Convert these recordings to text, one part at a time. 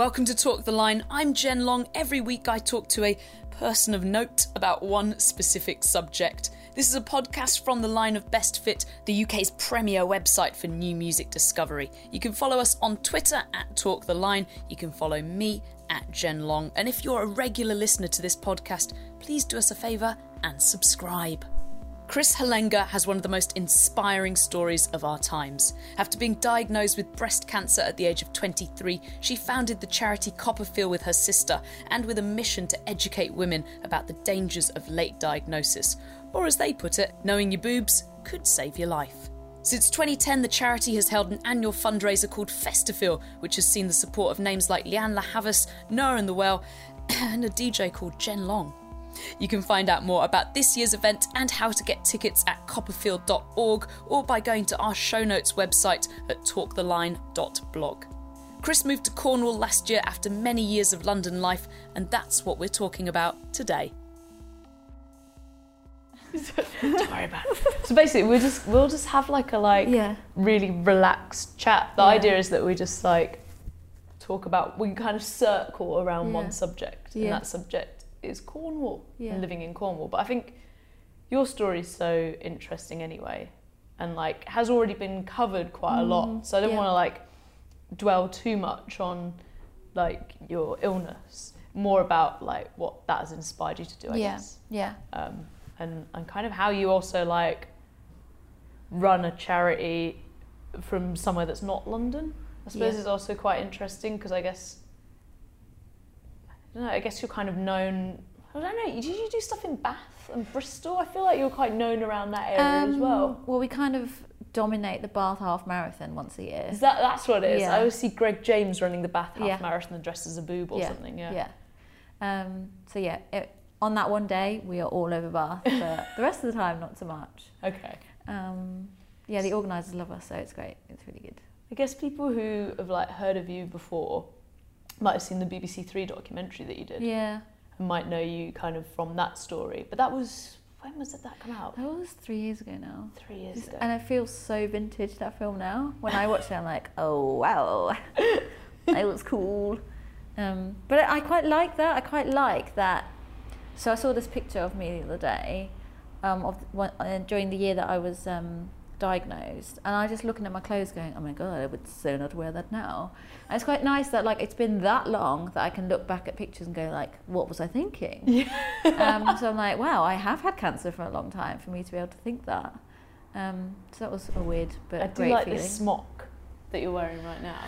Welcome to Talk the Line. I'm Jen Long. Every week I talk to a person of note about one specific subject. This is a podcast from the line of Best Fit, the UK's premier website for new music discovery. You can follow us on Twitter at Talk the Line. You can follow me at Jen Long. And if you're a regular listener to this podcast, please do us a favour and subscribe. Kris Hallenga has one of the most inspiring stories of our times. After being diagnosed with breast cancer at the age of 23, she founded the charity CoppaFeel with her sister and with a mission to educate women about the dangers of late diagnosis. Or as they put it, knowing your boobs could save your life. Since 2010, the charity has held an annual fundraiser called Festifeel, which has seen the support of names like Lianne La Havas, Noah and the Whale, and a DJ called Jen Long. You can find out more about this year's event and how to get tickets at coppafeel.org or by going to our show notes website at talktheline.blog. Kris moved to Cornwall last year after many years of London life, and that's what we're talking about today. Don't worry about it. So basically, we'll just we'll just have like a like Yeah. really relaxed chat. The Yeah. idea is that we just like talk about we kind of circle around Yeah. one subject, and that subject is Cornwall Yeah. and living in Cornwall. But I think your story is so interesting anyway, and like has already been covered quite a lot. So I don't yeah. want to like dwell too much on like your illness. More about like what that has inspired you to do, I Yeah. guess Yeah. um, and and kind of how you also like run a charity from somewhere that's not London. I suppose Yeah. is also quite interesting because I guess I don't know. I guess you're kind of known. I don't know. Did you do stuff in Bath and Bristol? I feel like you're quite known around that area as well. Um, Well, we kind of dominate the Bath Half Marathon once a year. Is that that's what it is? Yeah. I always see Greg James running the Bath Half Yeah. Marathon dressed as a boob or yeah. something. Yeah. Yeah. Um, so yeah, it, on that one day we are all over Bath, but the rest of the time not so much. Okay. Um, yeah, the organisers love us, so it's great. It's really good. I guess people who have like heard of you before might have seen the BBC Three documentary that you did. Yeah, and might know you kind of from that story. But that was when was it that come out? that was three years ago now. Three years It's- ago. And it feels so vintage that film now. When I watch it, I'm like, oh wow, it was cool. Um, but I quite like that. I quite like that. So I saw this picture of me the other day, um, of one, uh, during the year that I was um, diagnosed, and I just looking at my clothes, going, oh my god, I would so not wear that now. And it's quite nice that like it's been that long that I can look back at pictures and go like, what was I thinking? um, so I'm like, wow, I have had cancer for a long time for me to be able to think that. Um, so that was a weird but I do great like feeling. this smock that you're wearing right now.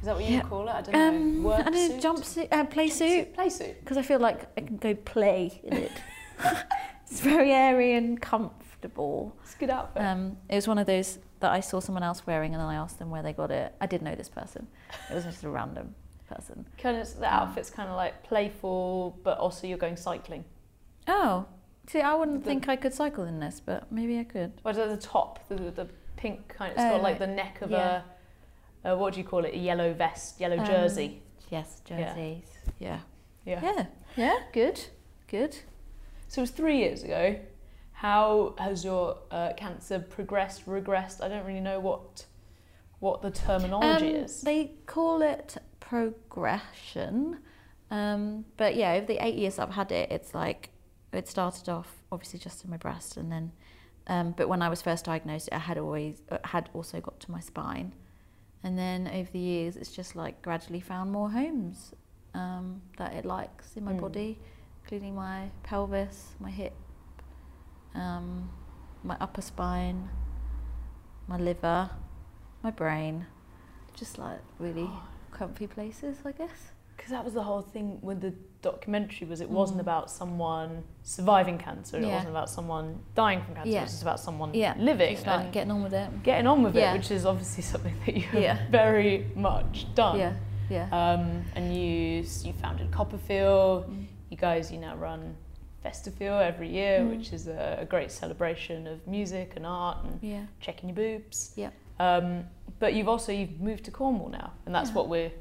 Is that what you Yeah. call it? I don't um, know. Work I know, suit? jumpsuit, uh, play suit, Play suit. because I feel like I can go play in it. it's very airy and comfortable. It's a good outfit. Um, it was one of those that I saw someone else wearing, and then I asked them where they got it. I did know this person. It wasn't just a random person. kind of the outfit's kind of like playful, but also you're going cycling. Oh, see, I wouldn't The- think I could cycle in this, but maybe I could. What at the top, the, the pink kind. It's Oh, got like the neck of Yeah. a, a what do you call it? A yellow vest, yellow Um, jersey. Yes, Yeah. jerseys. Yeah. Yeah. Yeah. Yeah. Good. Good. So it was three years ago. How has your uh, cancer progressed, regressed? I don't really know what what the terminology Um, is. They call it progression. Um, but yeah, over the eight years I've had it, it's like it started off obviously just in my breast, and then, um, but when I was first diagnosed, I had always uh, had also got to my spine, and then over the years, it's just like gradually found more homes um, that it likes in my Mm. body, including my pelvis, my hip, um, my upper spine, my liver, my brain, just like really comfy places, I guess. Because that was the whole thing with the documentary was it wasn't Mm. about someone surviving cancer. It wasn't about someone dying from cancer. It was just about someone Yeah, living Just like and getting on with it. getting on with Yeah. it, which is obviously something that you have Yeah. very much done. Yeah, yeah. Um, and you you founded CoppaFeel. Mm. You guys you now run Festifeel every year, Mm. which is a, a great celebration of music and art and yeah. checking your boobs. Yeah. Um, but you've also you've moved to Cornwall now, and that's Yeah. what we're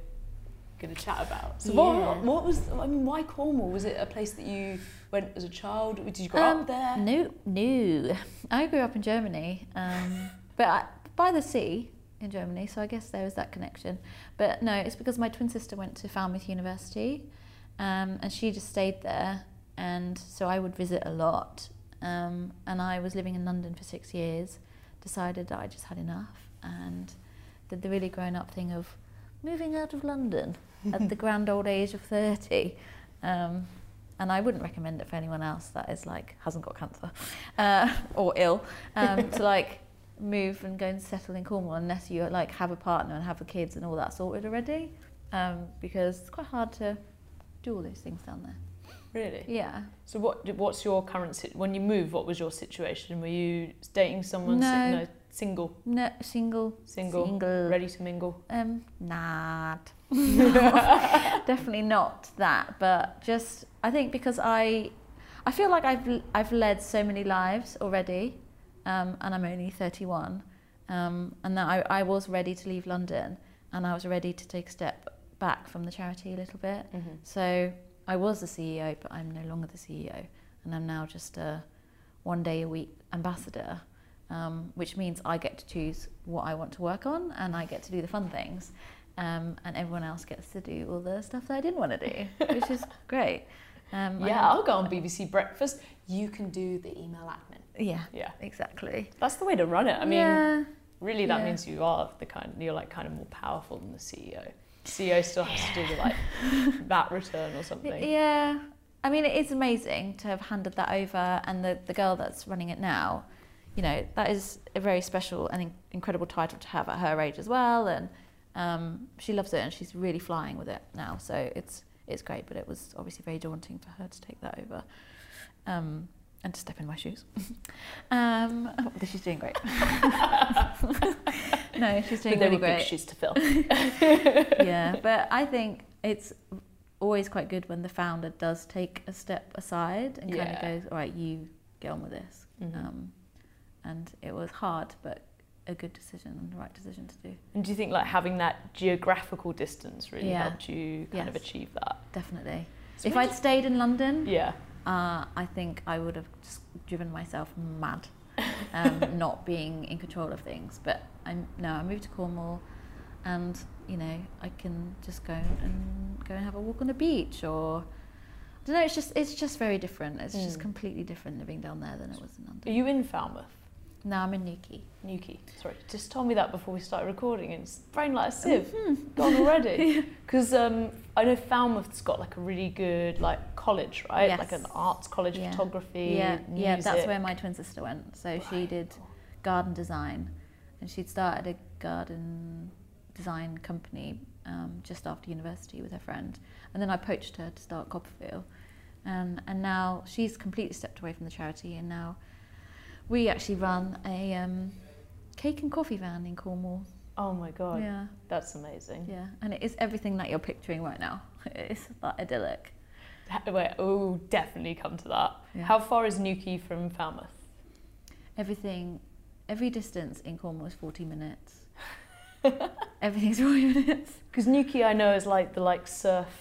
going to chat about. So Yeah. what, what was I mean? Why Cornwall? Was it a place that you went as a child? Did you grow Um, up there? No, no. I grew up in Germany, um, but I, by the sea in Germany, so I guess there was that connection. But no, it's because my twin sister went to Falmouth University, um, and she just stayed there, and so I would visit a lot. Um, and I was living in London for six years, decided that I just had enough, and did the really grown up thing of moving out of London at the grand old age of 30. Um, and I wouldn't recommend it for anyone else that is like hasn't got cancer uh, or ill um, to like move and go and settle in Cornwall unless you like have a partner and have the kids and all that sorted already um, because it's quite hard to do all those things down there. Really? Yeah. So what? What's your current? When you moved, what was your situation? Were you dating someone? No. no single, No, single. single, Single. ready to mingle. Um, not. Definitely not that, but just I think because I, I feel like I've I've led so many lives already, um, and I'm only 31, um, and that I, I was ready to leave London, and I was ready to take a step back from the charity a little bit. Mm-hmm. So I was the CEO, but I'm no longer the CEO, and I'm now just a one day a week ambassador, um, which means I get to choose what I want to work on, and I get to do the fun things, um, and everyone else gets to do all the stuff that I didn't want to do, which is great. Um, Yeah, I'll go on BBC Breakfast. You can do the email admin. yeah, Yeah, exactly. that's the way to run it. I mean, yeah, really, that Yeah. means you are the kind. You're like kind of more powerful than the CEO. CEO still has to do the like VAT return or something. Yeah, I mean, it is amazing to have handed that over, and the, the girl that's running it now, you know, that is a very special and in- incredible title to have at her age as well, and um, she loves it, and she's really flying with it now. So it's it's great, but it was obviously very daunting for her to take that over, um, and to step in my shoes. um, but she's doing great. no, she's doing really great big shoes to fill. yeah, but I think it's always quite good when the founder does take a step aside and kind Yeah. of goes, "All right, you get on with this." Mhm. Um, and it was hard, but a good decision and the right decision to do. And do you think like having that geographical distance really Yeah. helped you kind of achieve that? Definitely. So if I'd stayed in London, Yeah. uh, I think I would have just driven myself mad, um, not being in control of things. But I'm no, I moved to Cornwall, and you know I can just go and go and have a walk on the beach, or I don't know. It's just it's just very different. It's just Mm. completely different living down there than it was in London. Are you in Falmouth? No, I'm in Newquay. Newquay. Sorry, just told me that before we started recording. and It's brain like a sieve. Mhm. Gone already. Because um, I know Falmouth's got like a really good like college, right? Yes. Like an arts college, Yeah. photography, Yeah, yeah, that's where my twin sister went. So she did garden design, and she'd started a garden design company um, just after university with her friend. And then I poached her to start CoppaFeel, and and now she's completely stepped away from the charity, and now we actually run a um, cake and coffee van in Cornwall. Oh my god, Yeah, that's amazing. yeah, and it is everything that you're picturing right now. It's that idyllic. Wait, oh, definitely come to that. Yeah. How far is Newquay from Falmouth? Everything, every distance in Cornwall is 40 minutes. Everything's 40 minutes. Because Newquay, I know, is like the like surf.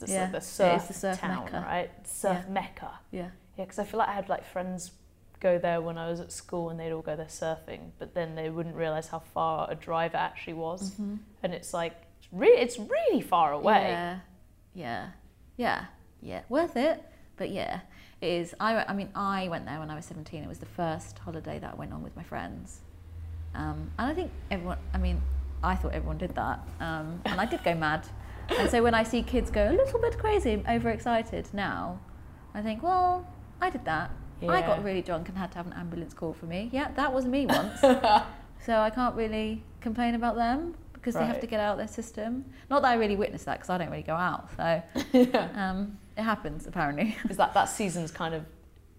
It's Yeah, like the it is surf, the surf town, mecca. right? Surf Yeah. mecca. Yeah. Yeah, because I feel like I had like friends go there when I was at school and they'd all go there surfing, but then they wouldn't realise how far a drive it actually was. Mhm. And it's like, it's really, it's really far away. Yeah, yeah, yeah, yeah. Worth it, but yeah, it is. I, I mean, I went there when I was 17. It was the first holiday that I went on with my friends. Um, and I think everyone, I mean, I thought everyone did that. Um, and I did go mad. And so when I see kids go a little bit crazy, overexcited now, I think, well, I did that. I got really drunk and had to have an ambulance call for me. Yeah, that was me once. so I can't really complain about them because they have to get out their system. Not that I really witnessed that because I don't really go out. So yeah. um, it happens apparently. Is that that season's kind of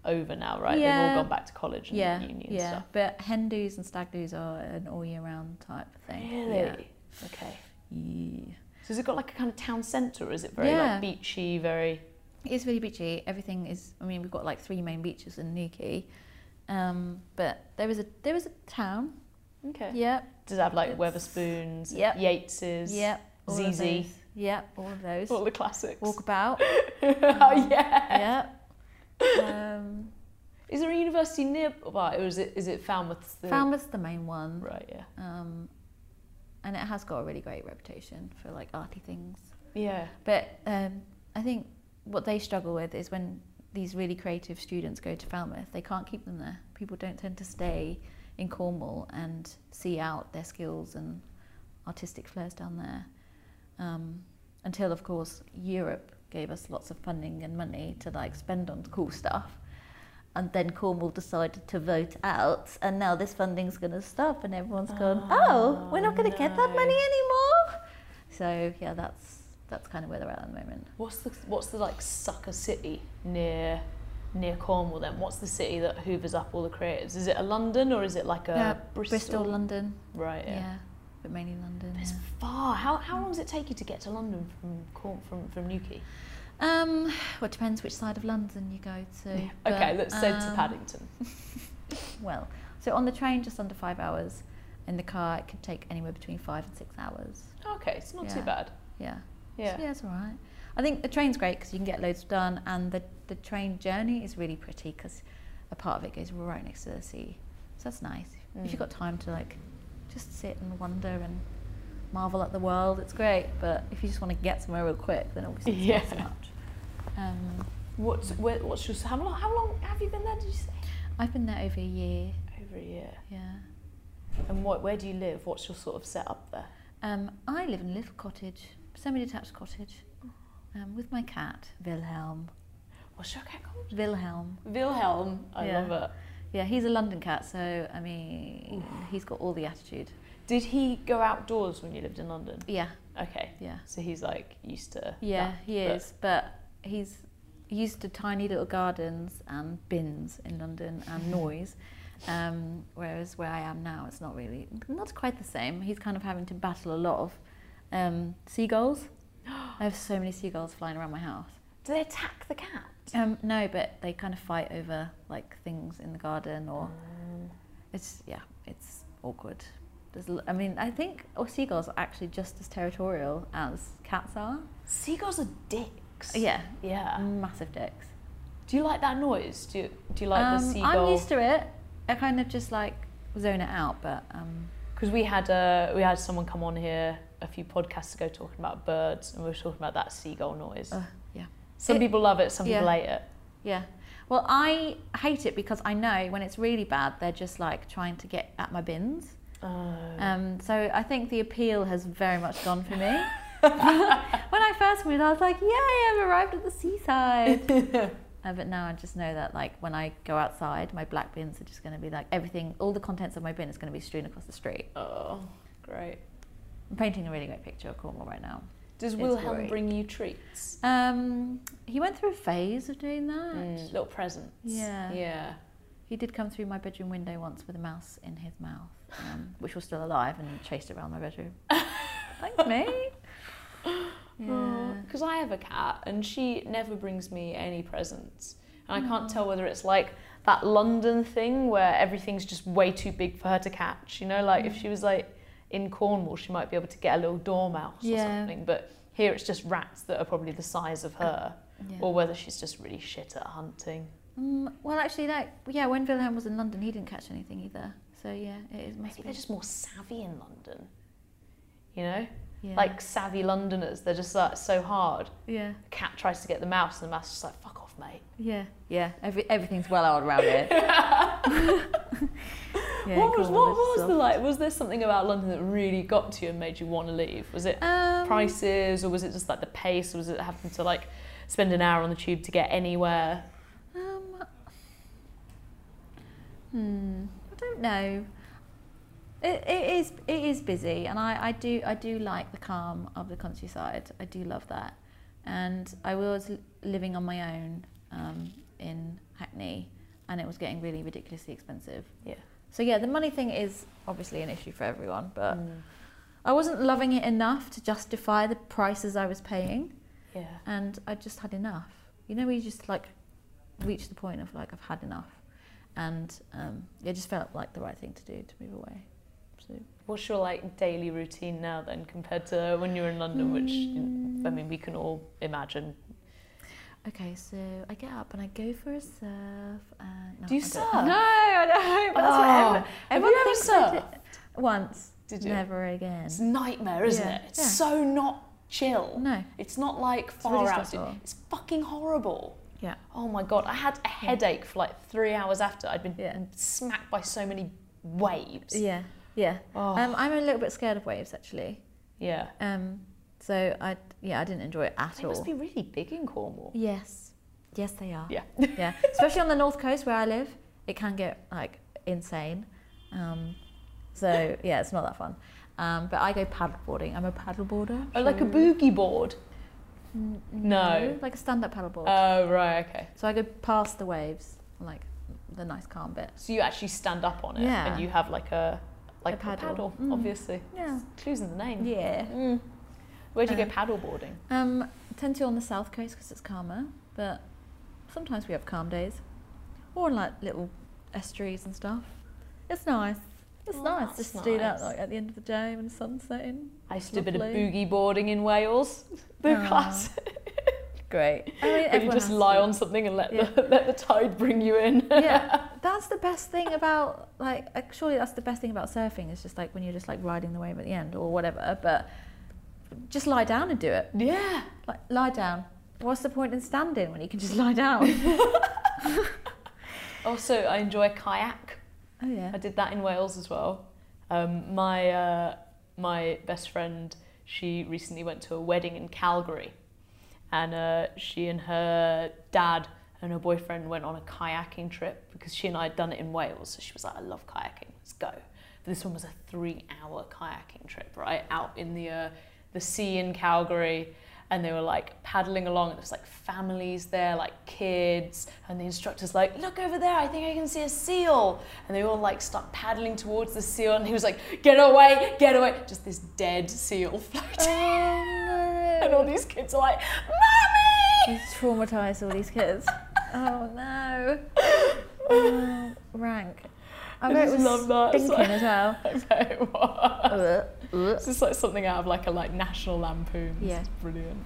over now, right? They've all gone back to college and yeah, uni and yeah. stuff. But hen do's and stag do's are an all year round type thing. Really? Okay. Yeah. So has it got like a kind of town centre or is it very Yeah. like beachy, very It is really beachy. Everything is. I mean, we've got like three main beaches in Newquay, um, but there is a there is a town. Okay. Yep. Does it have like It's- Wetherspoons, Yep. Yates's, Yep. ZZ. Yep. All of those. all the classics? Walkabout. oh yeah. yep. Um, Is there a university university nearby, or is it is it Falmouth's the Falmouth's the main one, right? Yeah. um, and it has got a really great reputation for like arty things. Yeah. But um, I think what they struggle with is when these really creative students go to Falmouth, they can't keep them there. People don't tend to stay in Cornwall and see out their skills and artistic flares down there. Um, until, of course, Europe gave us lots of funding and money to like spend on cool stuff. And then Cornwall decided to vote out, and now this funding's going to stop, and everyone's gone, oh, we're not going to get that money anymore. So yeah, that's that's kind of where they're at at the moment. What's the what's the like sucker city near near Cornwall then? What's the city that hoovers up all the creatives? Is it a London or is it like a Yeah, Bristol? Bristol, London. Right. Yeah. Yeah. but mainly London. It's yeah. far. How how long does it take you to get to London from Corn from from Newquay? Um, well, it depends which side of London you go to. okay, but, let's say to um, Paddington. Well, so on the train, just under five hours. In the car, it could take anywhere between five and six hours. Okay, it's not too bad. Yeah. Yeah. So, yeah, it's all right. I think the train's great because you can get loads done, and the, the train journey is really pretty because a part of it goes right next to the sea. So that's nice. If Mm. you've got time to like just sit and wonder and marvel at the world, it's great. But if you just want to get somewhere real quick, then obviously it's not so Yeah. much. Um, What's where, what's your how long how long have you been there? Did you say? I've been there over a year. Over a year. Yeah. And what where do you live? What's your sort of setup there? Um, I live in a little cottage, semi-detached cottage, um, with my cat Wilhelm. What's your cat called? Wilhelm. Wilhelm. I Yeah. love it. Yeah, he's a London cat, so I mean, he's got all the attitude. Did he go outdoors when you lived in London? Yeah, Okay. yeah, So he's like used to. yeah. that, he but- is, but he's used to tiny little gardens and bins in London and noise. Um, whereas where I am now, it's not really, not quite the same. He's kind of having to battle a lot of um, seagulls. I have so many seagulls flying around my house. Do they attack the cat? Um, no, but they kind of fight over like things in the garden, or Mm. it's yeah, it's awkward. There's, I mean, I think or seagulls are actually just as territorial as cats are. Seagulls are dicks. Yeah, Yeah. massive dicks. Do you like that noise? Do you, do you like the Um, seagull? I'm used to it. I kind of just like zone it out, but um, Because we had uh, we had someone come on here a few podcasts ago talking about birds, and we were talking about that seagull noise. uh, yeah, some it- people love it, some people hate it. yeah. Well, I hate it because I know when it's really bad, they're just like trying to get at my bins. Oh. Um, so I think the appeal has very much gone for me. when I first moved, I was like, "Yay, I've arrived at the seaside." uh, but now I just know that, like, when I go outside, my black bins are just going to be like everything. All the contents of my bin is going to be strewn across the street. oh, great. I'm painting a really great picture of Cornwall right now. Does It's Wilhelm great. bring you treats? Um, he went through a phase of doing that. Mm, little presents. Yeah. Yeah. He did come through my bedroom window once with a mouse in his mouth, um, which was still alive, and chased it around my bedroom. Thanks, mate. Yeah. Because I have a cat and she never brings me any presents. And I can't tell whether it's like that London thing where everything's just way too big for her to catch. You know, like if Mm. she was like in Cornwall, she might be able to get a little dormouse or something. But here it's just rats that are probably the size of her, Yeah. or whether she's just really shit at hunting. Mm, well, actually, that yeah, when Wilhelm was in London, he didn't catch anything either. So yeah, it is Maybe be. they're just more savvy in London. You know, yeah. like savvy Londoners, they're just like so hard. yeah, The cat tries to get the mouse, and the mouse is just like, "Fuck off, mate." yeah, yeah. Every, everything's well out around here. yeah, what was what was the like? Was there something about London that really got to you and made you want to leave? Was it Um, prices, or was it just like the pace, or was it having to like spend an hour on the tube to get anywhere? Um, hmm, I don't know. It, it is it is busy, and I, I do I do like the calm of the countryside. I do love that, and I was living on my own um, in Hackney, and it was getting really ridiculously expensive. Yeah. So yeah, the money thing is obviously an issue for everyone, but Mm. I wasn't loving it enough to justify the prices I was paying Yeah. and I just had enough. You know, we just like reached the point of like I've had enough, and um, it just felt like the right thing to do to move away. So What's your like daily routine now then, compared to when you were in London, which I mean we can all imagine. Okay, so I get up and I go for a surf. And, no, Do you I don't. surf? No, I don't. But that's what Oh. everyone, Have everyone you ever thinks I did- surfed? Once. Did you? Never again. It's a nightmare, isn't Yeah, it? It's yeah. so not chill. No. It's not like far really out. stressful. It's fucking horrible. Yeah. Oh my god, I had a headache for like three hours after I'd been Yeah. smacked by so many waves. Yeah. Yeah. Oh. Um, I'm a little bit scared of waves actually. yeah. Um, so I yeah I didn't enjoy it at They all. They must be really big in Cornwall. Yes. Yes, they are. Yeah. yeah. Especially on the north coast where I live, it can get like insane. Um, so yeah, it's not that fun. Um, but I go paddleboarding. I'm a paddleboarder. Oh, like a boogie board. N- No. like a stand-up paddleboard. Oh right, okay. so I go past the waves, like the nice calm bit. So you actually stand up on it, Yeah. and you have like a like a paddle. paddle, Mm. obviously. Yeah. Clues in the name. Yeah. Mm. Where do you Uh, go paddleboarding? Um, tend to on the south coast because it's calmer, but sometimes we have calm days, or in like little estuaries and stuff. It's nice. It's Oh, nice just to do that like at the end of the day when the sun's setting. I used to do a bit of boogie boarding in Wales. The Aw. class. Great. I mean, you just lie to. on something and let Yeah. the let the tide bring you in. yeah, that's the best thing about like. Surely that's the best thing about surfing is just like when you're just like riding the wave at the end or whatever. But just lie down and do it. yeah. Like lie down. What's the point in standing when you can just lie down? Also, I enjoy kayak. oh yeah. I did that in Wales as well. Um, my uh, my best friend, she recently went to a wedding in Calgary, and uh, she and her dad and her boyfriend went on a kayaking trip because she and I had done it in Wales. So she was like, "I love kayaking, let's go." But this one was a three-hour kayaking trip, right, out in the uh, the sea in Calgary. And they were like paddling along, and there's like families there, like kids, and the instructor's like, "Look over there, I think I can see a seal." And they all like start paddling towards the seal, and he was like, "Get away, get away!" Just this dead seal floating, oh, and all these kids are like, "Mommy!" He's traumatized all these kids. oh no. Oh, rank. I I bet just was love that. Stinking like- as well. I bet it was. It's just like something out of like a like National Lampoon. Yeah. It's brilliant.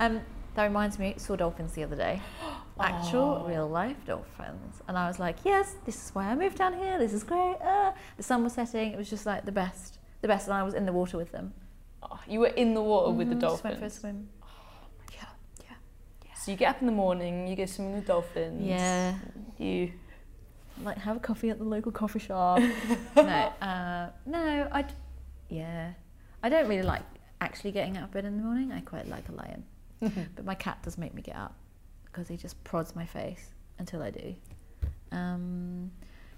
Um, that reminds me, saw dolphins the other day. Actual Oh. real life dolphins. And I was like, yes, this is why I moved down here. This is great. Uh, the sun was setting. It was just like the best. The best. And I was in the water with them. Oh, you were in the water with the dolphins? Just went for a swim. Yeah, yeah. So you get up in the morning, you go swimming with dolphins. Yeah. You. Like have a coffee at the local coffee shop. no, uh, no, I, yeah, I don't really like actually getting out of bed in the morning. I quite like a lion, but my cat does make me get up because he just prods my face until I do. Um,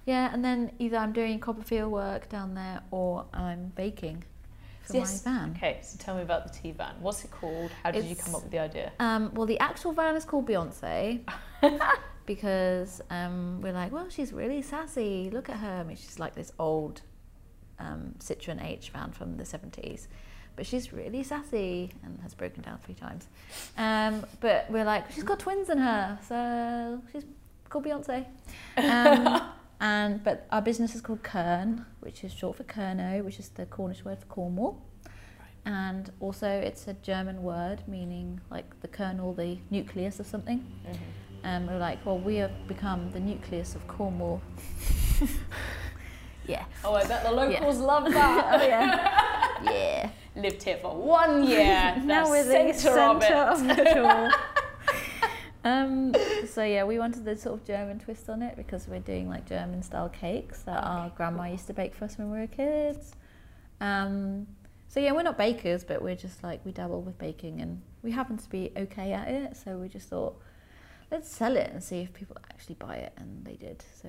yeah, and then either I'm doing CoppaFeel work down there or I'm baking for Yes. my van. Okay, so tell me about the tea van. What's it called? How did you come up with the idea? Um, well, the actual van is called Beyonce because um, we're like, well, she's really sassy. Look at her. I mean, she's like this old um, Citroen H van from the 70s. But she's really sassy and has broken down three times. Um, but we're like, she's got twins in her, so she's called Beyonce. Um, and but our business is called Kern, which is short for Kernow, which is the Cornish word for Cornwall. And also, it's a German word meaning like the kernel, the nucleus of something. And we're like, well, we have become the nucleus of Cornwall. yeah. Oh, I bet the locals love that. Oh yeah. yeah. Lived here for one year. now the we're the centre of it. of it all. um, so yeah, we wanted the sort of German twist on it because we're doing like German style cakes that our grandma used to bake for us when we were kids. Um, so yeah, we're not bakers, but we're just like we dabble with baking and we happen to be okay at it. So we just thought, let's sell it and see if people actually buy it, and they did. So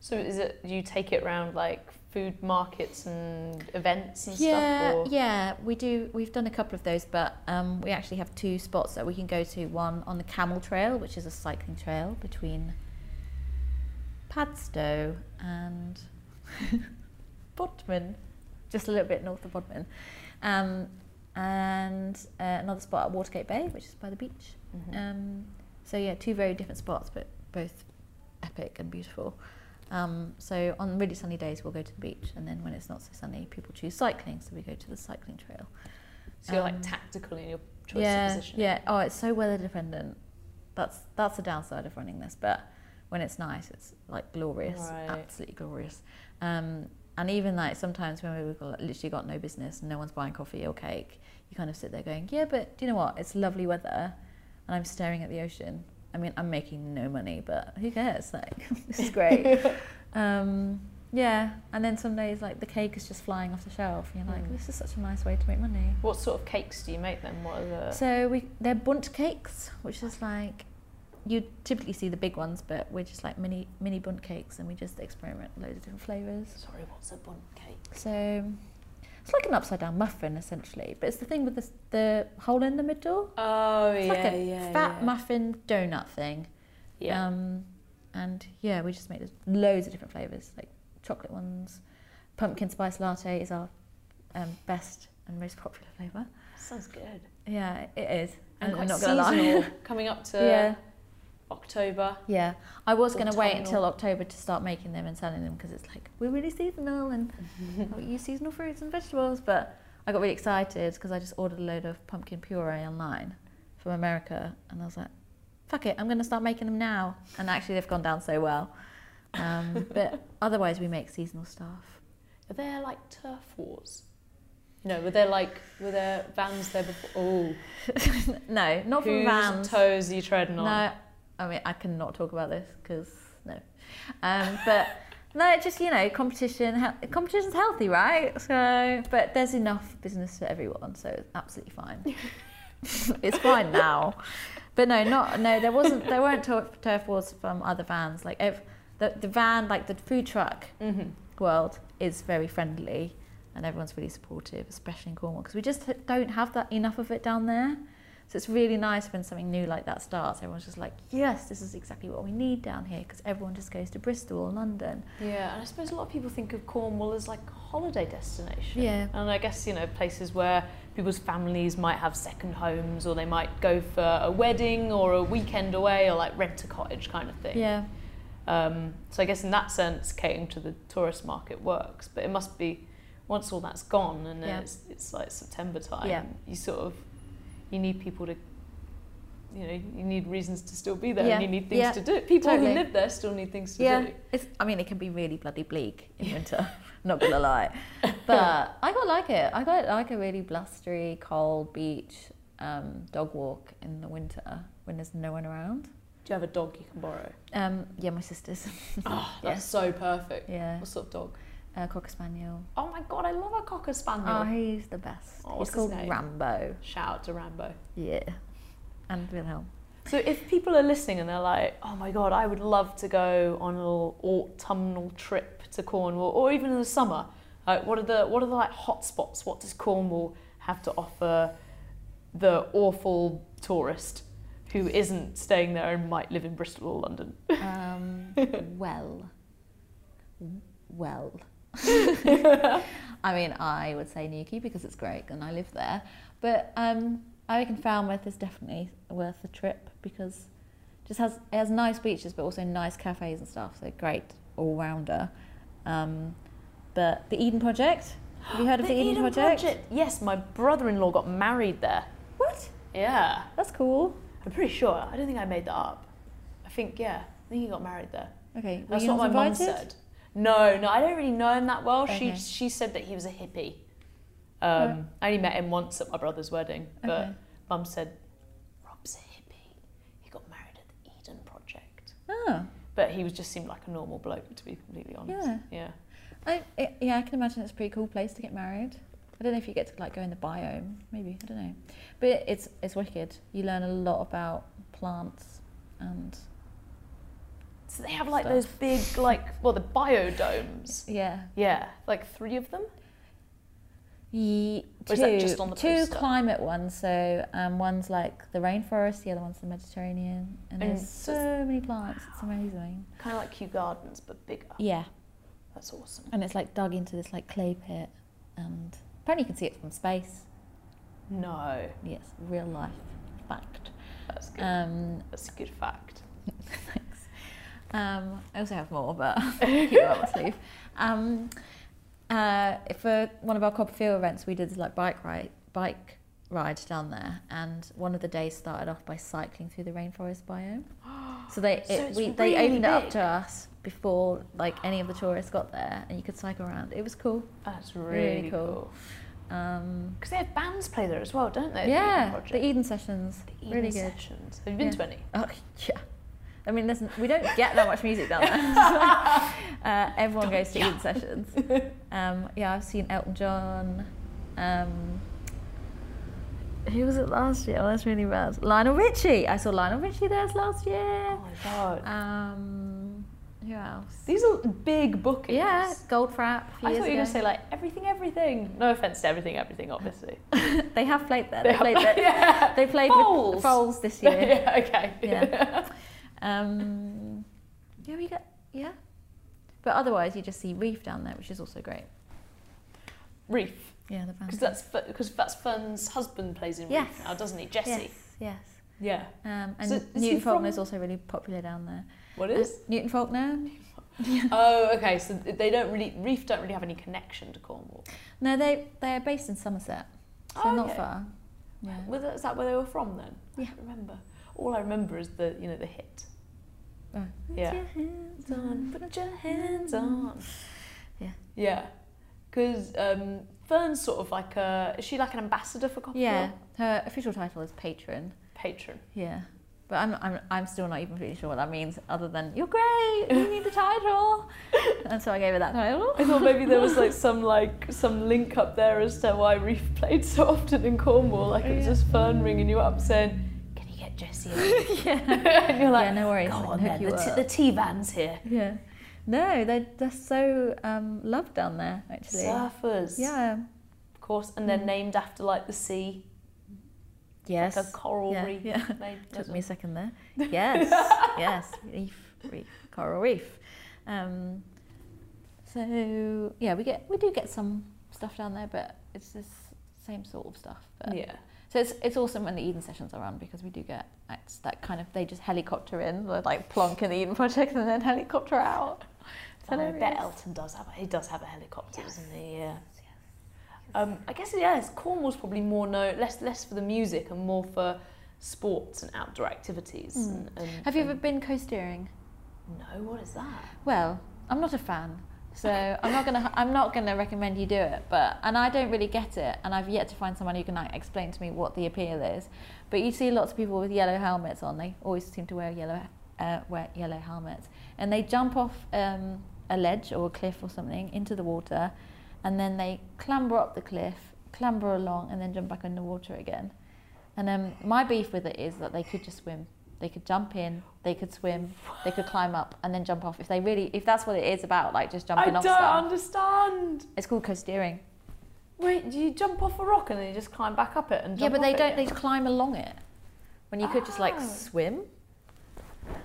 So is it you take it around like food markets and events and yeah, stuff? Or? yeah, we do. We've done a couple of those, but um, we actually have two spots that we can go to. One on the Camel Trail, which is a cycling trail between Padstow and Bodmin, just a little bit north of Bodmin, um, and uh, another spot at Watergate Bay, which is by the beach. Mhm. Um, so yeah, two very different spots, but both epic and beautiful. Um, so on really sunny days, we'll go to the beach, and then when it's not so sunny, people choose cycling, so we go to the cycling trail. so you're um, like tactical in your choice yeah, of position. yeah. Oh, it's so weather dependent. That's that's the downside of running this. But when it's nice, it's like glorious, Right. absolutely glorious. Um, and even like sometimes when we've got, literally got no business, no one's buying coffee or cake, you kind of sit there going, yeah, but do you know what? It's lovely weather, and I'm staring at the ocean. I mean, I'm making no money, but who cares? Like, this is great. um, yeah, and then some days like the cake is just flying off the shelf. And you're like, Mm. this is such a nice way to make money. What sort of cakes do you make then? What are the? So we they're bundt cakes, which is like you typically see the big ones, but we're just like mini mini bundt cakes, and we just experiment with loads of different flavors. Sorry, what's a bun cake? So it's like an upside down muffin essentially, but it's the thing with the the hole in the middle. Oh It's yeah, like a yeah, fat yeah. muffin donut thing. Yeah. Um, and yeah, we just make loads of different flavors, like chocolate ones. Pumpkin spice latte is our um, best and most popular flavor. Sounds good. Yeah, it is. And I'm quite not gonna lie. seasonal, coming up to yeah. October. Yeah, I was going to wait until October to start making them and selling them because it's like we're really seasonal and we use seasonal fruits and vegetables. But I got really excited because I just ordered a load of pumpkin puree online from America, and I was like, "Fuck it, I'm going to start making them now." And actually, they've gone down so well. Um, but otherwise, we make seasonal stuff. Are there like turf wars? No, were there like were there vans there before? Oh, no, not from whose vans. toes are you treading on? No, I mean I cannot talk about this because no. Um, but no, it's just you know, competition. he- Competition's healthy, right? So, but there's enough business for everyone, so it's absolutely fine. it's fine now. But no, not no. There wasn't. There weren't turf, turf wars from other vans. Like ev- the the van, like the food truck Mm-hmm. world is very friendly and everyone's really supportive, especially in Cornwall, because we just don't have that enough of it down there. So it's really nice when something new like that starts. Everyone's just like, yes, this is exactly what we need down here, because everyone just goes to Bristol or London. Yeah, and I suppose a lot of people think of Cornwall as like a holiday destination. Yeah. And I guess, you know, places where people's families might have second homes or they might go for a wedding or a weekend away or like rent a cottage kind of thing. Yeah, Um, so I guess in that sense, catering to the tourist market works. But it must be once all that's gone and then Yeah. it's, it's like September time. Yeah. You sort of you need people to. You know, you need reasons to still be there, Yeah. and you need things Yeah. to do. People Totally. who live there still need things to yeah. do. It's. I mean, it can be really bloody bleak in winter. not gonna lie, but I quite like it. I quite like a really blustery, cold beach um, dog walk in the winter when there's no one around. Do you have a dog you can borrow? Um, yeah, my sister's. Oh, Yeah. that's so perfect. Yeah, What sort of dog? Uh, cocker spaniel. Oh my god, I love a cocker spaniel. Oh, he's the best. Oh, he's called? Rambo. Shout out to Rambo. Yeah, and Wilhelm. So if people are listening and they're like, oh my god, I would love to go on a little autumnal trip to Cornwall, or even in the summer, like what are the what are the like hot spots? What does Cornwall have to offer the awful tourist who isn't staying there and might live in Bristol or London? Um, well, well. I mean, I would say Newquay because it's great and I live there. But um, I reckon Falmouth is definitely worth the trip because it just has it has nice beaches but also nice cafes and stuff. So great all rounder. Um, but the Eden Project. Have you heard of the, Eden, Project? Yes, my brother-in-law got married there. What? Yeah. That's cool. I'm pretty sure. I don't think I made that up. I think yeah. I think he got married there. Okay. That's you what my mum said. No, no, I don't really know him that well. She Okay. she said that he was a hippie. Um, Right. I only met him once at my brother's wedding, but Okay. mum said Rob's a hippie. He got married at the Eden Project, Oh. but he was just seemed like a normal bloke, to be completely honest. Yeah. Yeah. I, I- yeah, I can imagine it's a pretty cool place to get married. I don't know if you get to like go in the biome, maybe I don't know, but it's it's wicked. You learn a lot about plants and So they have like Stuff. those big, like, well, the biodomes. yeah, Yeah, like three of them. Ye, Or two is that just on the two poster? climate ones. So um, one's like the rainforest, the other one's the Mediterranean, and, And there's so- so many plants. It's amazing. Kind of like Kew Gardens, but bigger. Yeah, That's awesome. and it's like dug into this like clay pit, and apparently you can see it from space. No, Yes, real life fact. that's good. Um, that's a good fact. Um, I also have more, but keep it up my sleeve. Um, uh, for one of our CoppaFeel events, we did this like bike ride, bike ride down there, and one of the days started off by cycling through the rainforest biome. So they it, it's we, they really opened it up to us before like any of the tourists got there, and you could cycle around. It was cool. That's Really really, cool. cool. Um, Because they have bands play there as well, don't they? the Eden yeah, the Eden sessions, The Eden really good. sessions. Have you been Yeah. to any? Oh yeah. I mean, listen, we don't get that much music down there. uh, everyone goes to Eden sessions. Um, yeah, I've seen Elton John. Um, who was it last year? Oh, that's really bad. Lionel Richie. I saw Lionel Richie there last year. Oh my god. Um, who else? These are big bookings. Yeah, Goldfrapp. A few I thought you were gonna say like everything, everything. No offense to everything, everything, obviously. they have played there. They They, played there. yeah. They played Foals. with Foals this year. yeah, okay. Yeah. Um, yeah, we get yeah. But otherwise, you just see Reef down there, which is also great. Reef. Yeah, the band. Because that's because that's Fern's husband plays in Yes. Reef now, doesn't he? Jesse. Yes, yes. Yeah. Um, and So Newton Faulkner is also really popular down there. What is Uh. Newton Faulkner? Oh, okay. So they don't really Reef don't really have any connection to Cornwall. No, they they're based in Somerset, so Oh, not okay. far. Yeah. Was that, is that where they were from then? I Yeah. don't remember. All I remember is the you know the hit. Yeah. Put your hands on. Put your hands on. Yeah. Yeah. Because um, Fern's sort of like a is she like an ambassador for CoppaFeel? Yeah, her official title is patron. Patron. Yeah. But I'm, I'm, I'm still not even really sure what that means, other than you're great, you need the title. and so I gave her that title. I thought maybe there was like some like some link up there as to why Reef played so often in Cornwall. Like it was Yeah. just Fern ringing you up saying, "Can you get Jesse?" yeah. and you're like, yeah, no worries. "Go on then, the, t- up." the T van's here." Yeah. No, they're, they're so um, loved down there, actually. Surfers. Yeah. Of course, and they're Mm. named after like the sea, Yes. like a coral yeah, reef. yeah. Took me a second there. Yes. yes. Reef, reef, coral reef. Um, so yeah, we get we do get some stuff down there, but it's this same sort of stuff. But Yeah. So it's it's awesome when the Eden sessions are on because we do get acts that kind of they just helicopter in, they're like plonk in the Eden project and then helicopter out. It's Oh, I bet. Elton does have. A, he does have a helicopter, Yes. doesn't he? Yeah. Um, I guess yes. Cornwall's probably more known less less for the music and more for sports and outdoor activities. Mm. And, and, Have you ever been coasteering? No. What is that? Well, I'm not a fan, so I'm not gonna I'm not gonna recommend you do it. But and I don't really get it, and I've yet to find someone who can like explain to me what the appeal is. But you see lots of people with yellow helmets on. They always seem to wear yellow uh, wear yellow helmets, and they jump off um, a ledge or a cliff or something into the water, and then they clamber up the cliff, clamber along, and then jump back in the water again. And um, my beef with it is that they could just swim. They could jump in, they could swim, they could climb up and then jump off. If they really, if that's what it is about, like just jumping off. I don't stuff, understand. it's called coasteering. Wait, do you jump off a rock and then you just climb back up it and Yeah, but they don't. It They just climb along it. When you could just like Oh. swim.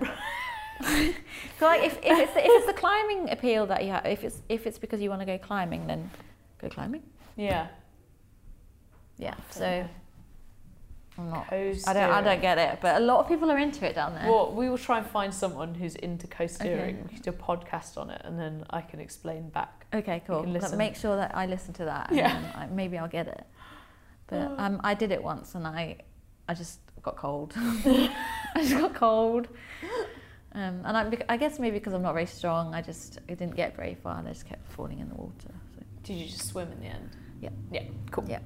like if, if it's the, if it's the climbing appeal that you have, if it's if it's because you want to go climbing, then go climbing. Yeah. Yeah. So. I'm not. I don't. I don't get it. But a lot of people are into it down there. Well, we will try and find someone who's into coasteering. Okay. We can do a podcast on it, and then I can explain back. Okay, cool. make sure that I listen to that. Yeah. I, maybe I'll get it. But Oh. um, I did it once, and I, I just got cold. I just got cold. Um, and I, I guess maybe because I'm not very strong, I just I didn't get very far. and I just kept falling in the water. So. Did you just swim in the end? Yeah. Yeah. Cool. Yeah.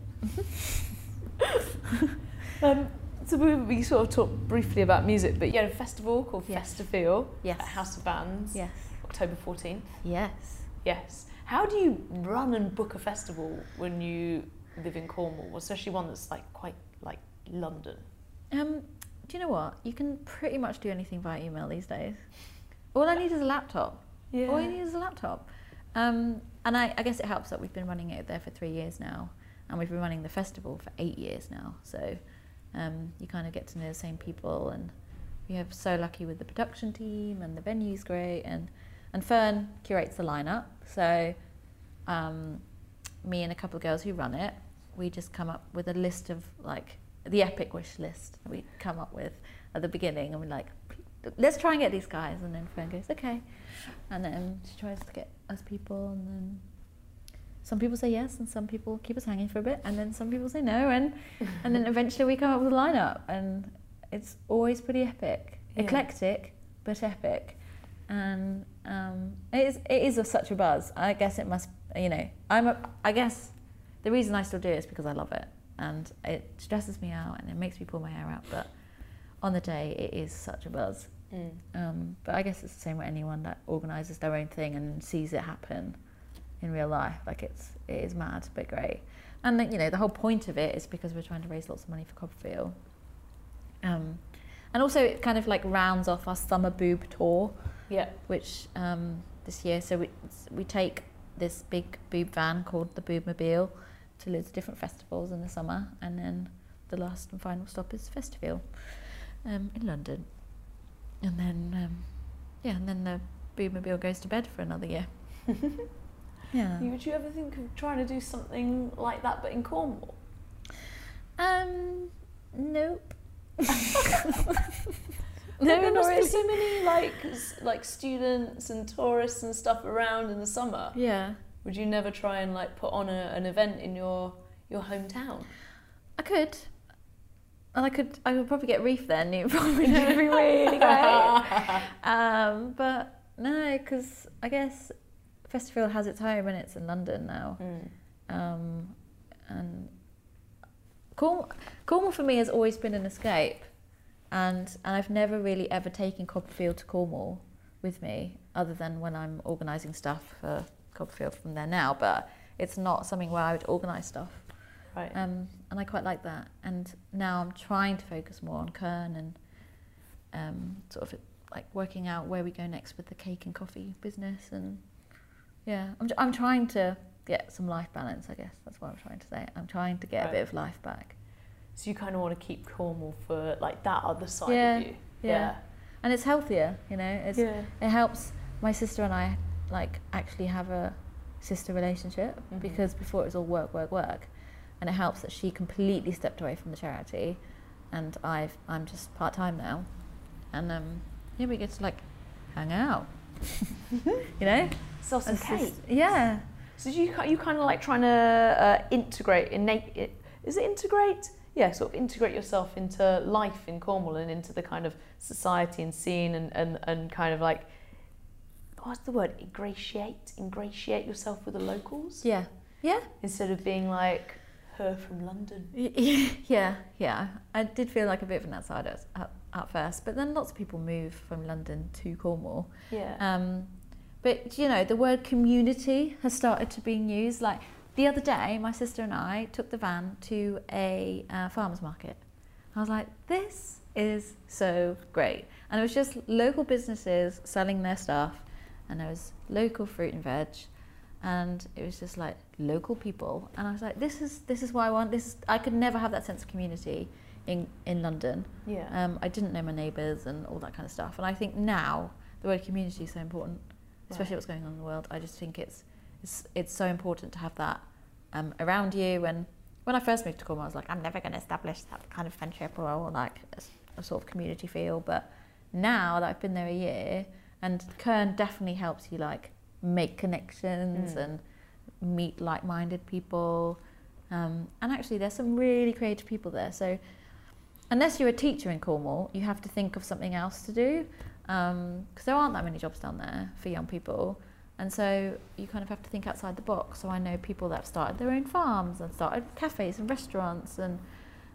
Um, so we, we sort of talked briefly about music, but you had a festival called Yes. Festifeel Yes. at House of Vans, Yes. October 14th. Yes. Yes. How do you run and book a festival when you live in Cornwall, especially one that's like quite like London? Um, do you know what? You can pretty much do anything via email these days. All I need is a laptop. Yeah. All you need is a laptop. Um, and I, I guess it helps that we've been running it there for three years now, and we've been running the festival for eight years now. So um, you kind of get to know the same people, and we have so lucky with the production team, and the venue's great, and and Fern curates the lineup. So um, me and a couple of girls who run it, we just come up with a list of like the epic wish list we come up with at the beginning, and we're like, let's try and get these guys, and then Fern goes, okay, and then she tries to get us people, and then some people say yes, and some people keep us hanging for a bit, and then some people say no, and and then eventually we come up with a lineup, and it's always pretty epic, Yeah. eclectic, but epic, and um, it is it is of such a buzz. I guess it must, you know, I'm a, I guess the reason I still do it is because I love it, and it stresses me out, and it makes me pull my hair out, but on the day it is such a buzz. Mm. Um, but I guess it's the same with anyone that organises their own thing and sees it happen in real life. Like it's it is mad but great. And then, you know the whole point of it is because we're trying to raise lots of money for CoppaFeel. Um, and also it kind of like rounds off our summer boob tour, Yeah. which um, this year. So we we take this big boob van called the Boobmobile to loads of different festivals in the summer, and then the last and final stop is Festifeel um, in London, and then um, yeah, and then the Boobmobile goes to bed for another year. yeah. Would you ever think of trying to do something like that, but in Cornwall? Um. Nope. No, there must really. be so many like like students and tourists and stuff around in the summer. Yeah. Would you never try and like put on a, an event in your your hometown? I could. And I could. I would probably get reef then. It probably would be really great. Um, but no, because I guess Festifeel has its home and it's in London now. Mm. Um, and Cornwall, Cornwall for me has always been an escape, and and I've never really ever taken CoppaFeel to Cornwall with me, other than when I'm organising stuff for CoppaFeel from there now. But it's not something where I would organise stuff. Right. Um, and I quite like that. And now I'm trying to focus more on Kernow and um, sort of like working out where we go next with the cake and coffee business. And yeah, I'm, I'm trying to get some life balance, I guess. That's what I'm trying to say. I'm trying to get Right. a bit of life back. So you kind of want to keep Cornwall for like that other side Yeah, of you. yeah. yeah. And it's healthier, you know. It's, Yeah. It helps my sister and I like actually have a sister relationship Mhm. because before it was all work, work, work, and it helps that she completely stepped away from the charity, and I've I'm just part time now, and um yeah we get to like hang out, you know. It's cake. just- yeah. So you you kind of like trying to uh, integrate, innate, it, is it integrate? Yeah, sort of integrate yourself into life in Cornwall and into the kind of society and scene and, and, and kind of like, what's the word? Ingratiate? Ingratiate yourself with the locals? Yeah. Yeah. Instead of being like her from London. Yeah, yeah. I did feel like a bit of an outsider at, at first, but then lots of people move from London to Cornwall. Yeah. Um, but you know, the word community has started to being used. Like the other day, my sister and I took the van to a uh, farmers market. I was like, this is so great, and it was just local businesses selling their stuff, and there was local fruit and veg, and it was just like local people, and I was like, this is this is what I want. This is, I could never have that sense of community in in London. yeah. Um, I didn't know my neighbours and all that kind of stuff. And I think now the word community is so important, especially Right. what's going on in the world. I just think it's it's, it's so important to have that um, around you. And when I first moved to Cornwall, I was like, I'm never going to establish that kind of friendship or, or like a, a sort of community feel. But now that I've been there a year, and Kernow definitely helps you like make connections Mm. and meet like-minded people. Um, and actually, there's some really creative people there. So unless you're a teacher in Cornwall, you have to think of something else to do um, because there aren't that many jobs down there for young people. And so you kind of have to think outside the box. So I know people that have started their own farms and started cafes and restaurants. And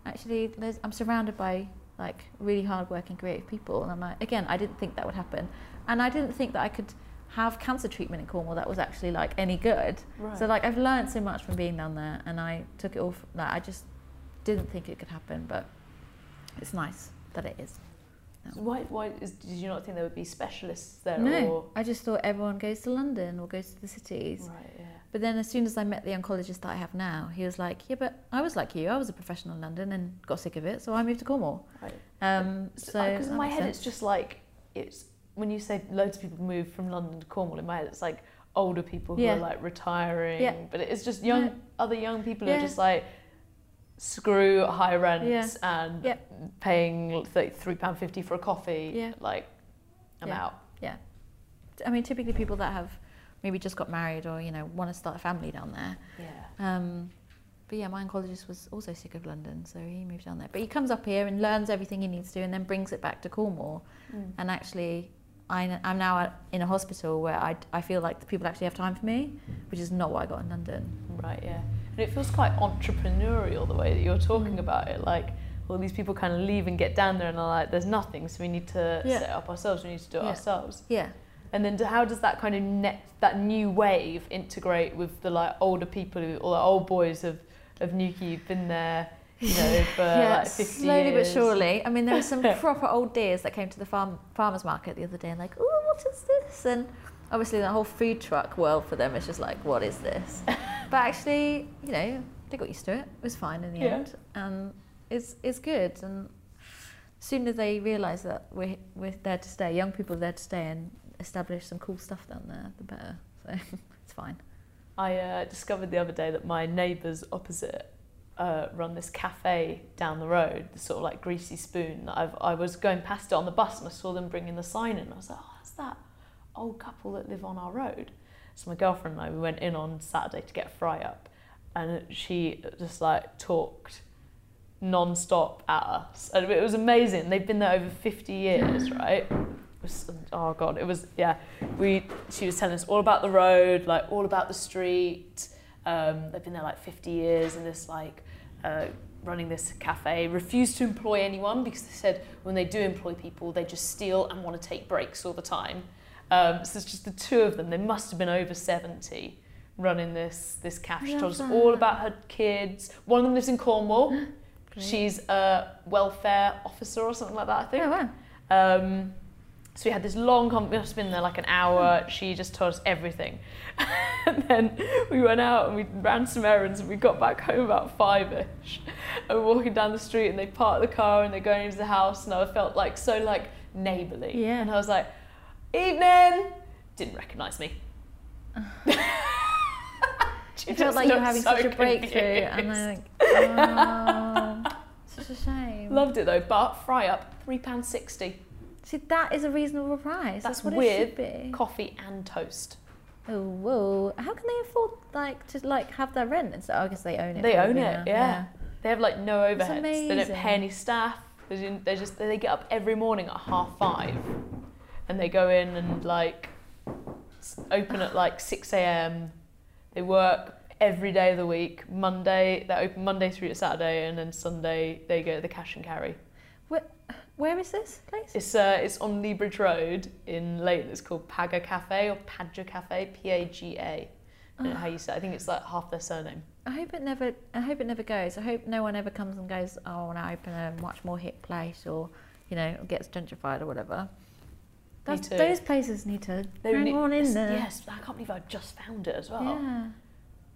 actually, there's, I'm surrounded by like really hardworking, creative people. And I'm like, again, I didn't think that would happen. And I didn't think that I could have cancer treatment in Cornwall that was actually like any good. right. So like I've learned so much from being down there, and I took it all. like I just didn't think it could happen, but it's nice that it is. So why, why is, did you not think there would be specialists there? No, Or, I just thought everyone goes to London or goes to the cities. right, yeah. But then as soon as I met the oncologist that I have now, he was like, "Yeah, but I was like you. I was a professional in London and got sick of it, so I moved to Cornwall." Right. Um, so Because in my head, it's just like it's when you say loads of people move from London to Cornwall. In my head, it's like older people who Yeah. are like retiring. Yeah. But it's just young No. other young people who are just like screw high rents Yeah. and Yeah. paying th- three pound fifty for a coffee. Yeah. Like I'm Yeah. out. Yeah. I mean, typically people that have maybe just got married or you know want to start a family down there. Yeah. Um, but yeah, my oncologist was also sick of London, so he moved down there. But he comes up here and learns everything he needs to, do and then brings it back to Cornwall. Mm. And actually, I, I'm now in a hospital where I, I feel like the people actually have time for me, which is not what I got in London. Right, yeah. And it feels quite entrepreneurial the way that you're talking Mm. about it. Like, all these people kind of leave and get down there and are like, there's nothing, so we need to Yeah. set it up ourselves, we need to do it Yeah. ourselves. Yeah. And then how does that kind of net, that new wave integrate with the like older people who, or the old boys of, of Newquay who've been there, you know, for yeah, like 50 slowly years? but surely. I mean, there were some proper old dears that came to the farm farmers market the other day and like, oh, what is this? And obviously, the whole food truck world for them is just like, what is this? but actually, you know, they got used to it. It was fine in the Yeah. end, and it's it's good. And as soon as they realise that we're we're there to stay, young people are there to stay and establish some cool stuff down there, the better. So it's fine. I uh, discovered the other day that my neighbours opposite uh, run this cafe down the road, the sort of like greasy spoon. I've, I was going past it on the bus and I saw them bringing the sign in. I was like, oh, that's that old couple that live on our road. So my girlfriend and I, we went in on Saturday to get a fry up and she just like talked non-stop at us. And it was amazing. They've been there over 50 years, right? Was, oh God, it was, yeah we she was telling us all about the road, like all about the street. Um, they've been there like 50 years and this like uh, running this cafe. Refused to employ anyone because they said when they do employ people, they just steal and want to take breaks all the time. Um, so it's just the two of them. They must have been over 70 running this this cafe. She told us all about her kids. One of them lives in Cornwall. She's a welfare officer or something like that, I think. Oh wow. Um, so we had this long con- we must have been there like an hour. She just told us everything. and then we went out and we ran some errands and we got back home about five-ish. And we're walking down the street and they park the car and they're going into the house and I felt like so like neighbourly. Yeah. And I was like, evening! Didn't recognise me. She felt like you were having so such a breakthrough, and then like, oh, such a shame. Loved it though, but fry up, £3.60. See, that is a reasonable price. That's That's, what with it should be. Coffee and toast. Oh, whoa! How can they afford like to like have their rent? And so I guess they own it. They own it, now. yeah. They have like no overheads. They don't pay any staff. They They just they get up every morning at half five, and they go in and like open at like six a.m. They work every day of the week. Monday they open Monday through to Saturday, and then Sunday they go to the cash and carry. Where, Where is this place? It's uh it's on Lea Bridge Road in Leyton. It's called Paga Cafe or Padga Cafe, P A G A. I don't know how you say. It. I think it's like half their surname. I hope it never. I hope it never goes. I hope no one ever comes and goes. Oh, I want to open a much more hip place, or you know, gets gentrified or whatever. That's, those places need to They hang need- on in there. Yes, I can't believe I just found it as well. Yeah.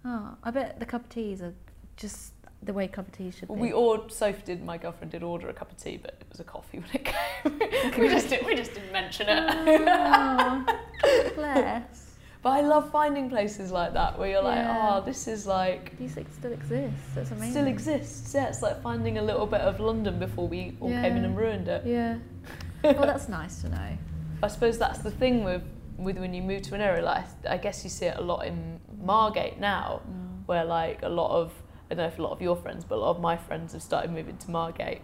Oh, I bet the cup of teas are just the way cup of tea should Well, be. we ordered. Sophie did. My girlfriend did order a cup of tea, but it was a coffee when it came. we just did, we just didn't mention it. Oh, bless. But I love finding places like that where you're like, Yeah. oh, this is like These things still exist. That's amazing. still exists. Yeah, it's like finding a little bit of London before we all came in and ruined it. Yeah. well, that's nice to know. I suppose that's the thing with with when you move to an area. Like I guess you see it a lot in Margate now, Mm. where like a lot of I don't know if a lot of your friends, but a lot of my friends have started moving to Margate,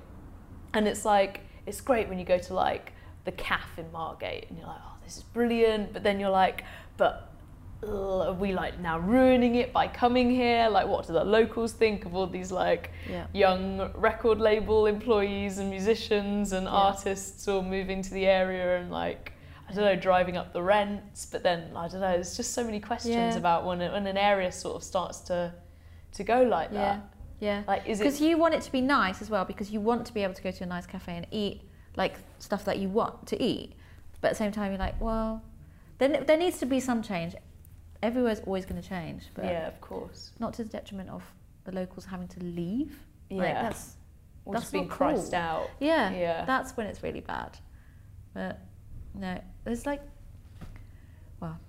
and it's like it's great when you go to like the calf in Margate and you're like, oh, this is brilliant, but then you're like, but are we like now ruining it by coming here? Like, what do the locals think of all these like Yeah. young record label employees and musicians and Yeah. artists all moving to the area and like I don't know driving up the rents but then I don't know there's just so many questions Yeah. about when it, when an area sort of starts to to go like that Yeah. like is it Because you want it to be nice as well, because you want to be able to go to a nice cafe and eat like stuff that you want to eat. But at the same time, you're like, well, then there needs to be some change. Everywhere's always going to change, but yeah of course not to the detriment of the locals having to leave. yeah Like, that's or that's just being cool. out yeah, yeah that's when it's really bad. But no, there's like, well,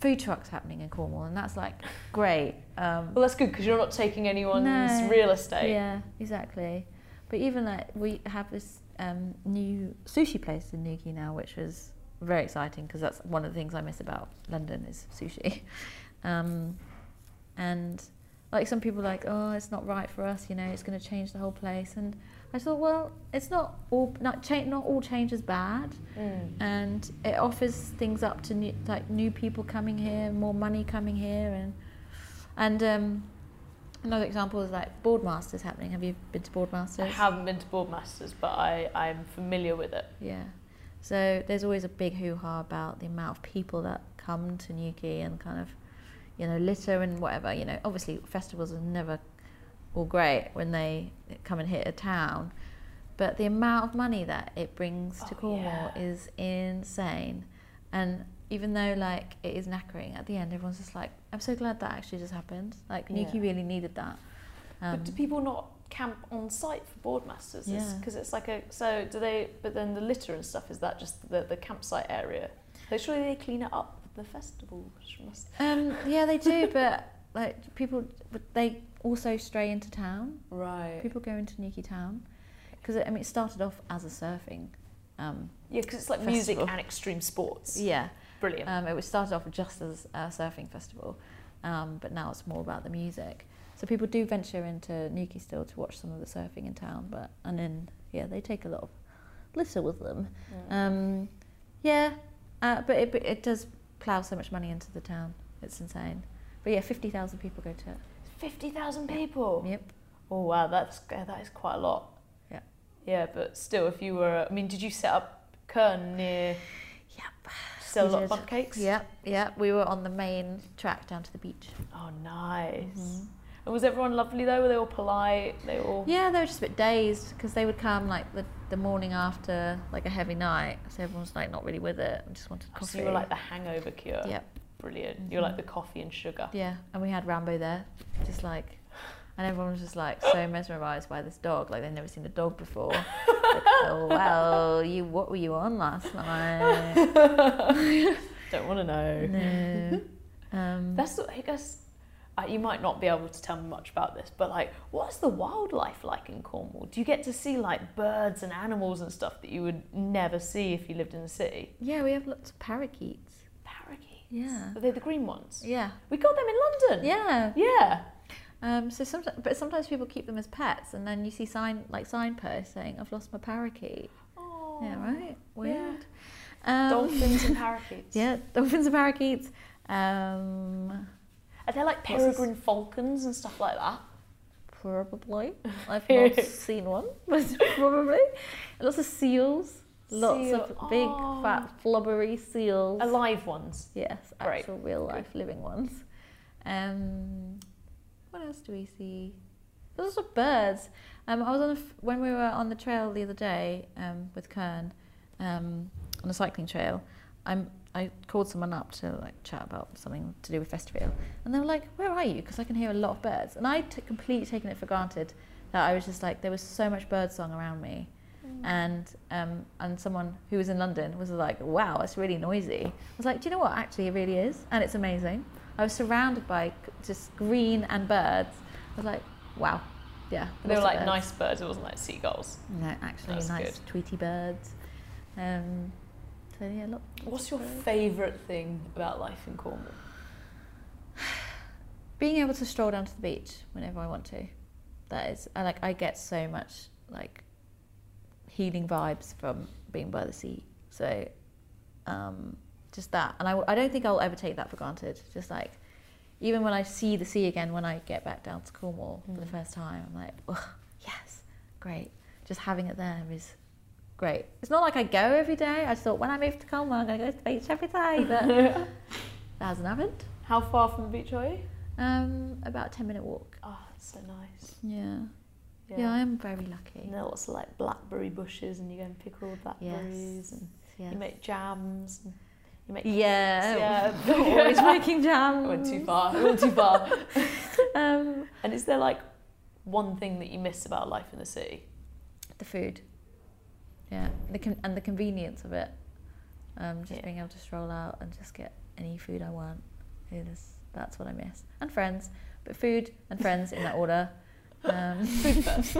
food trucks happening in Cornwall, and that's like great. Um, well that's good because you're not taking anyone's No. real estate Yeah, exactly. But even like we have this um, new sushi place in Newquay now, which was very exciting because that's one of the things I miss about London is sushi. Um, and like some people are like, oh, it's not right for us, you know, it's going to change the whole place. And I thought, well, it's not all not change, not all change is bad, Mm. and it offers things up to new, like new people coming here, more money coming here, and and um, another example is like Boardmasters happening. Have you been to Boardmasters? I haven't been to Boardmasters, but I, I'm familiar with it. Yeah. So there's always a big hoo ha about the amount of people that come to Newquay and kind of, you know, litter and whatever. You know, obviously festivals are never all great when they come and hit a town, but the amount of money that it brings to Oh, Cornwall yeah. is insane. And even though like it is knackering, at the end everyone's just like, I'm so glad that actually just happened. Like Newquay Yeah. really needed that. Um, but do people not camp on site for Boardmasters? Yeah. Because it's like a so do they? But then the litter and stuff is that just the, the campsite area? So surely they clean it up the festival. Must, Um, yeah, they do, but like people, but they also stray into town. right. People go into Newquay town because I mean it started off as a surfing. Um, Yeah, because it's like music and extreme sports. yeah, Brilliant. um, it was started off just as a surfing festival, um, but now it's more about the music. So people do venture into Newquay still to watch some of the surfing in town, but and then yeah, they take a lot of litter with them. Mm. Um, yeah, uh, but it, it does plough so much money into the town. It's insane. But yeah, fifty thousand people go to it. Fifty thousand people. Yep. Oh wow, that's yeah, that is quite a lot. Yeah. Yeah, but still, if you were, I mean, did you set up Kernow near? Yep. A We lot of did. bun cakes. Yep, yep. We were on the main track down to the beach. Oh, nice. Mhm. And was everyone lovely though? Were they all polite? They all. Yeah, they were just a bit dazed because they would come like the, the morning after like a heavy night, so everyone's like not really with it and just wanted Oh, coffee. so you were like the hangover cure. Yep. Brilliant. You're like the coffee and sugar. Yeah, and we had Rambo there, just like, and everyone was just like so mesmerised by this dog, like they'd never seen a dog before. like, oh wow, you what were you on last night? Don't want to know. no. Um, That's I guess uh, you might not be able to tell me much about this, but like, what's the wildlife like in Cornwall? Do you get to see like birds and animals and stuff that you would never see if you lived in the city? yeah, we have lots of parakeets. Parakeets. Yeah. Are they the green ones? Yeah. We got them in London. Yeah. Yeah. Um, so sometimes, but sometimes people keep them as pets, and then you see sign like signposts saying, "I've lost my parakeet." Oh. Yeah, right. Yeah. Weird. Um, Dolphins and parakeets. Yeah, dolphins and parakeets. Um, Are there like peregrine falcons and stuff like that? probably. I've not seen one, but probably. Lots of seals. Lots Seal- of big, Oh. fat, flubbery seals. Alive ones. Yes, Great. actual real life living ones. Um, what else do we see? There's lots of birds. Um, I was on a f- when we were on the trail the other day um, with Kernow um, on a cycling trail. I'm I called someone up to like chat about something to do with Festifeel, and they were like, "Where are you?" Because I can hear a lot of birds, and I t- completely taken it for granted that I was just like there was so much bird song around me, and um, and someone who was in London was like, "Wow, it's really noisy." I was like, "Do you know what? Actually, it really is, and it's amazing." I was surrounded by just green and birds. I was like, "Wow, yeah." They were like birds. nice birds. It wasn't like seagulls. No, actually, nice tweety birds. Um, so yeah, look. What's your favourite thing about life in Cornwall? being able to stroll down to the beach whenever I want to. That is, I like. I get so much like healing vibes from being by the sea. So, um, just that, and I, I don't think I'll ever take that for granted. Just like, even when I see the sea again when I get back down to Cornwall for the Mm. first time, I'm like, oh yes, great. Just having it there is great. It's not like I go every day. I just thought when I move to Cornwall, I'm gonna go to the beach every day, but that hasn't happened. How far from the beach are you? Um, about a ten minute walk. Oh, that's so nice. Yeah. Yeah, I am very lucky. And there are lots of like blackberry bushes, and you go and pick all the blackberries, Yes. and Yes. you make jams. And you make yeah. Yeah. Always making jam. I went too far. I went too far. Um, and is there like one thing that you miss about life in the city? the food. Yeah, the con- and the convenience of it. Um, just Yeah. being able to stroll out and just get any food I want. It is that's what I miss. And friends, but food and friends in that order. Um, Food first.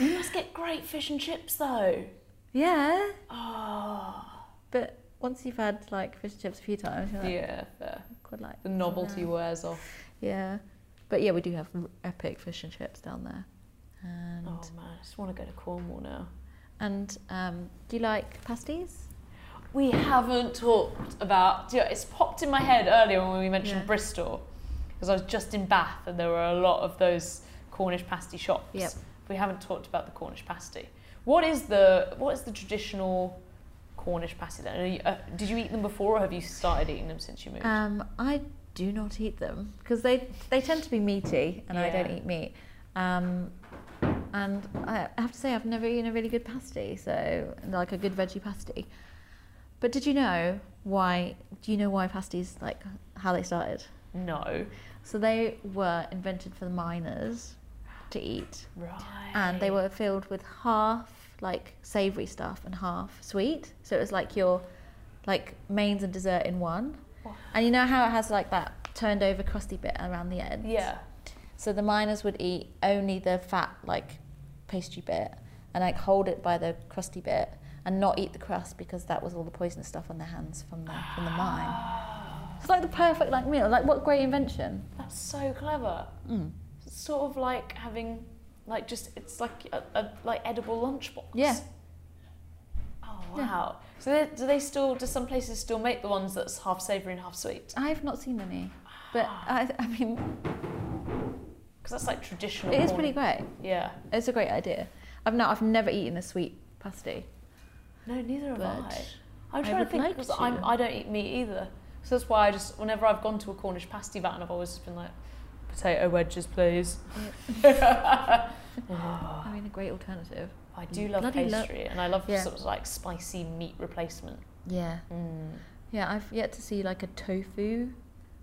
you must get great fish and chips though. yeah, Oh. but once you've had like fish and chips a few times, you're like, Yeah, fair. quite like The novelty Yeah. wears off. Yeah, but yeah, we do have epic fish and chips down there. And Oh man, I just want to go to Cornwall now. and um, do you like pasties? We haven't talked about. you know, it's popped in my head earlier when we mentioned Yeah. Bristol, because I was just in Bath and there were a lot of those Cornish pasty shops. Yep. We haven't talked about the Cornish pasty. What is the what is the traditional Cornish pasty then? Are you, uh, did you eat them before, or have you started eating them since you moved? Um, I do not eat them because they they tend to be meaty, and I don't eat meat. Um, and I have to say, I've never eaten a really good pasty, so like a good veggie pasty. But did you know why? Do you know why pasties like how they started? no. So they were invented for the miners to eat, Right. and they were filled with half like savoury stuff and half sweet. So it was like your like mains and dessert in one. And you know how it has like that turned over crusty bit around the end? Yeah. So the miners would eat only the fat like pastry bit and like hold it by the crusty bit and not eat the crust because that was all the poisonous stuff on their hands from the from the mine. It's like the perfect like meal. Like what great invention. That's so clever. Mm. It's sort of like having, like, just it's like a, a like edible lunchbox. Yeah. Oh Yeah. wow. So they, do they still? Do some places still make the ones that's half savoury and half sweet? I've not seen any. But ah. I, I mean, Because that's like traditional. it is pretty great. Yeah. It's a great idea. I've not, I've never eaten a sweet pasty. No, neither have I. I'm I trying to think like because. I'm don't eat meat either. So that's why I just whenever I've gone to a Cornish pasty van, I've always just been like, potato wedges, please. I mean, a great alternative. I do love Bloody lo- pastry and I love Yeah. sort of like spicy meat replacement. Yeah. Mm. Yeah, I've yet to see like a tofu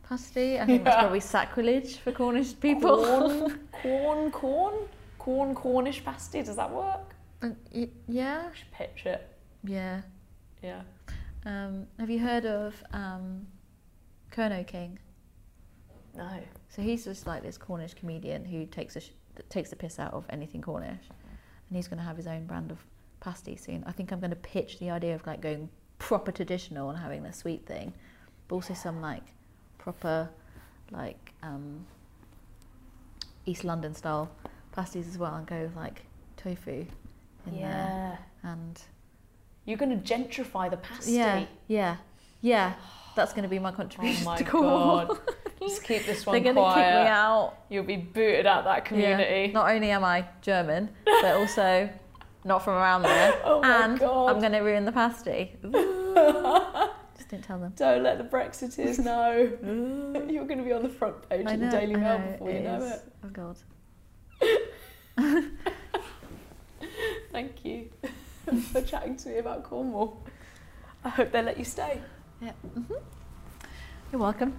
pasty. I think that's probably sacrilege for Cornish people. Corn, corn, corn, corn, Cornish pasty. Does that work? Uh, y- yeah, pitch it. yeah. Yeah. Um, have you heard of um, Kernow King? No. So he's just like this Cornish comedian who takes a sh- takes the piss out of anything Cornish, and he's going to have his own brand of pasty soon. I think I'm going to pitch the idea of like going proper traditional and having the sweet thing, but also some like proper like um, East London style pasties as well, and go with like tofu in there Yeah. and You're going to gentrify the pasty. yeah, yeah, yeah. That's going to be my contribution Oh my to Cornwall. god. Just keep this one They're going to quiet. kick me out. You'll be booted out that community. Yeah. Not only am I German, but also not from around there. Oh my and God. I'm going to ruin the pasty. Just didn't tell them. Don't let the Brexiteers know. You're going to be on the front page of the Daily Mail before you know is. it. Oh God. Thank you for chatting to me about Cornwall. I hope they let you stay. Mm-hmm. You're welcome.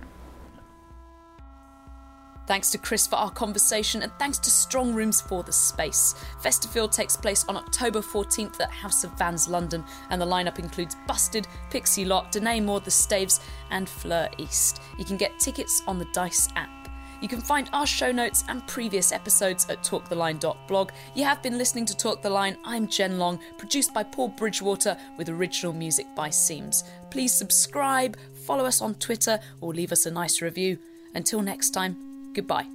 Thanks to Kris for our conversation and thanks to Strong Rooms for the space. Festifeel takes place on October 14th at House of Vans London and the lineup includes Busted, Pixie Lott, Danae Moore, The Staves and Fleur East. You can get tickets on the Dice app. You can find our show notes and previous episodes at talktheline.blog. You have been listening to Talk the Line. I'm Jen Long, produced by Paul Bridgewater with original music by Seams. Please subscribe, follow us on Twitter, or leave us a nice review. Until next time, goodbye.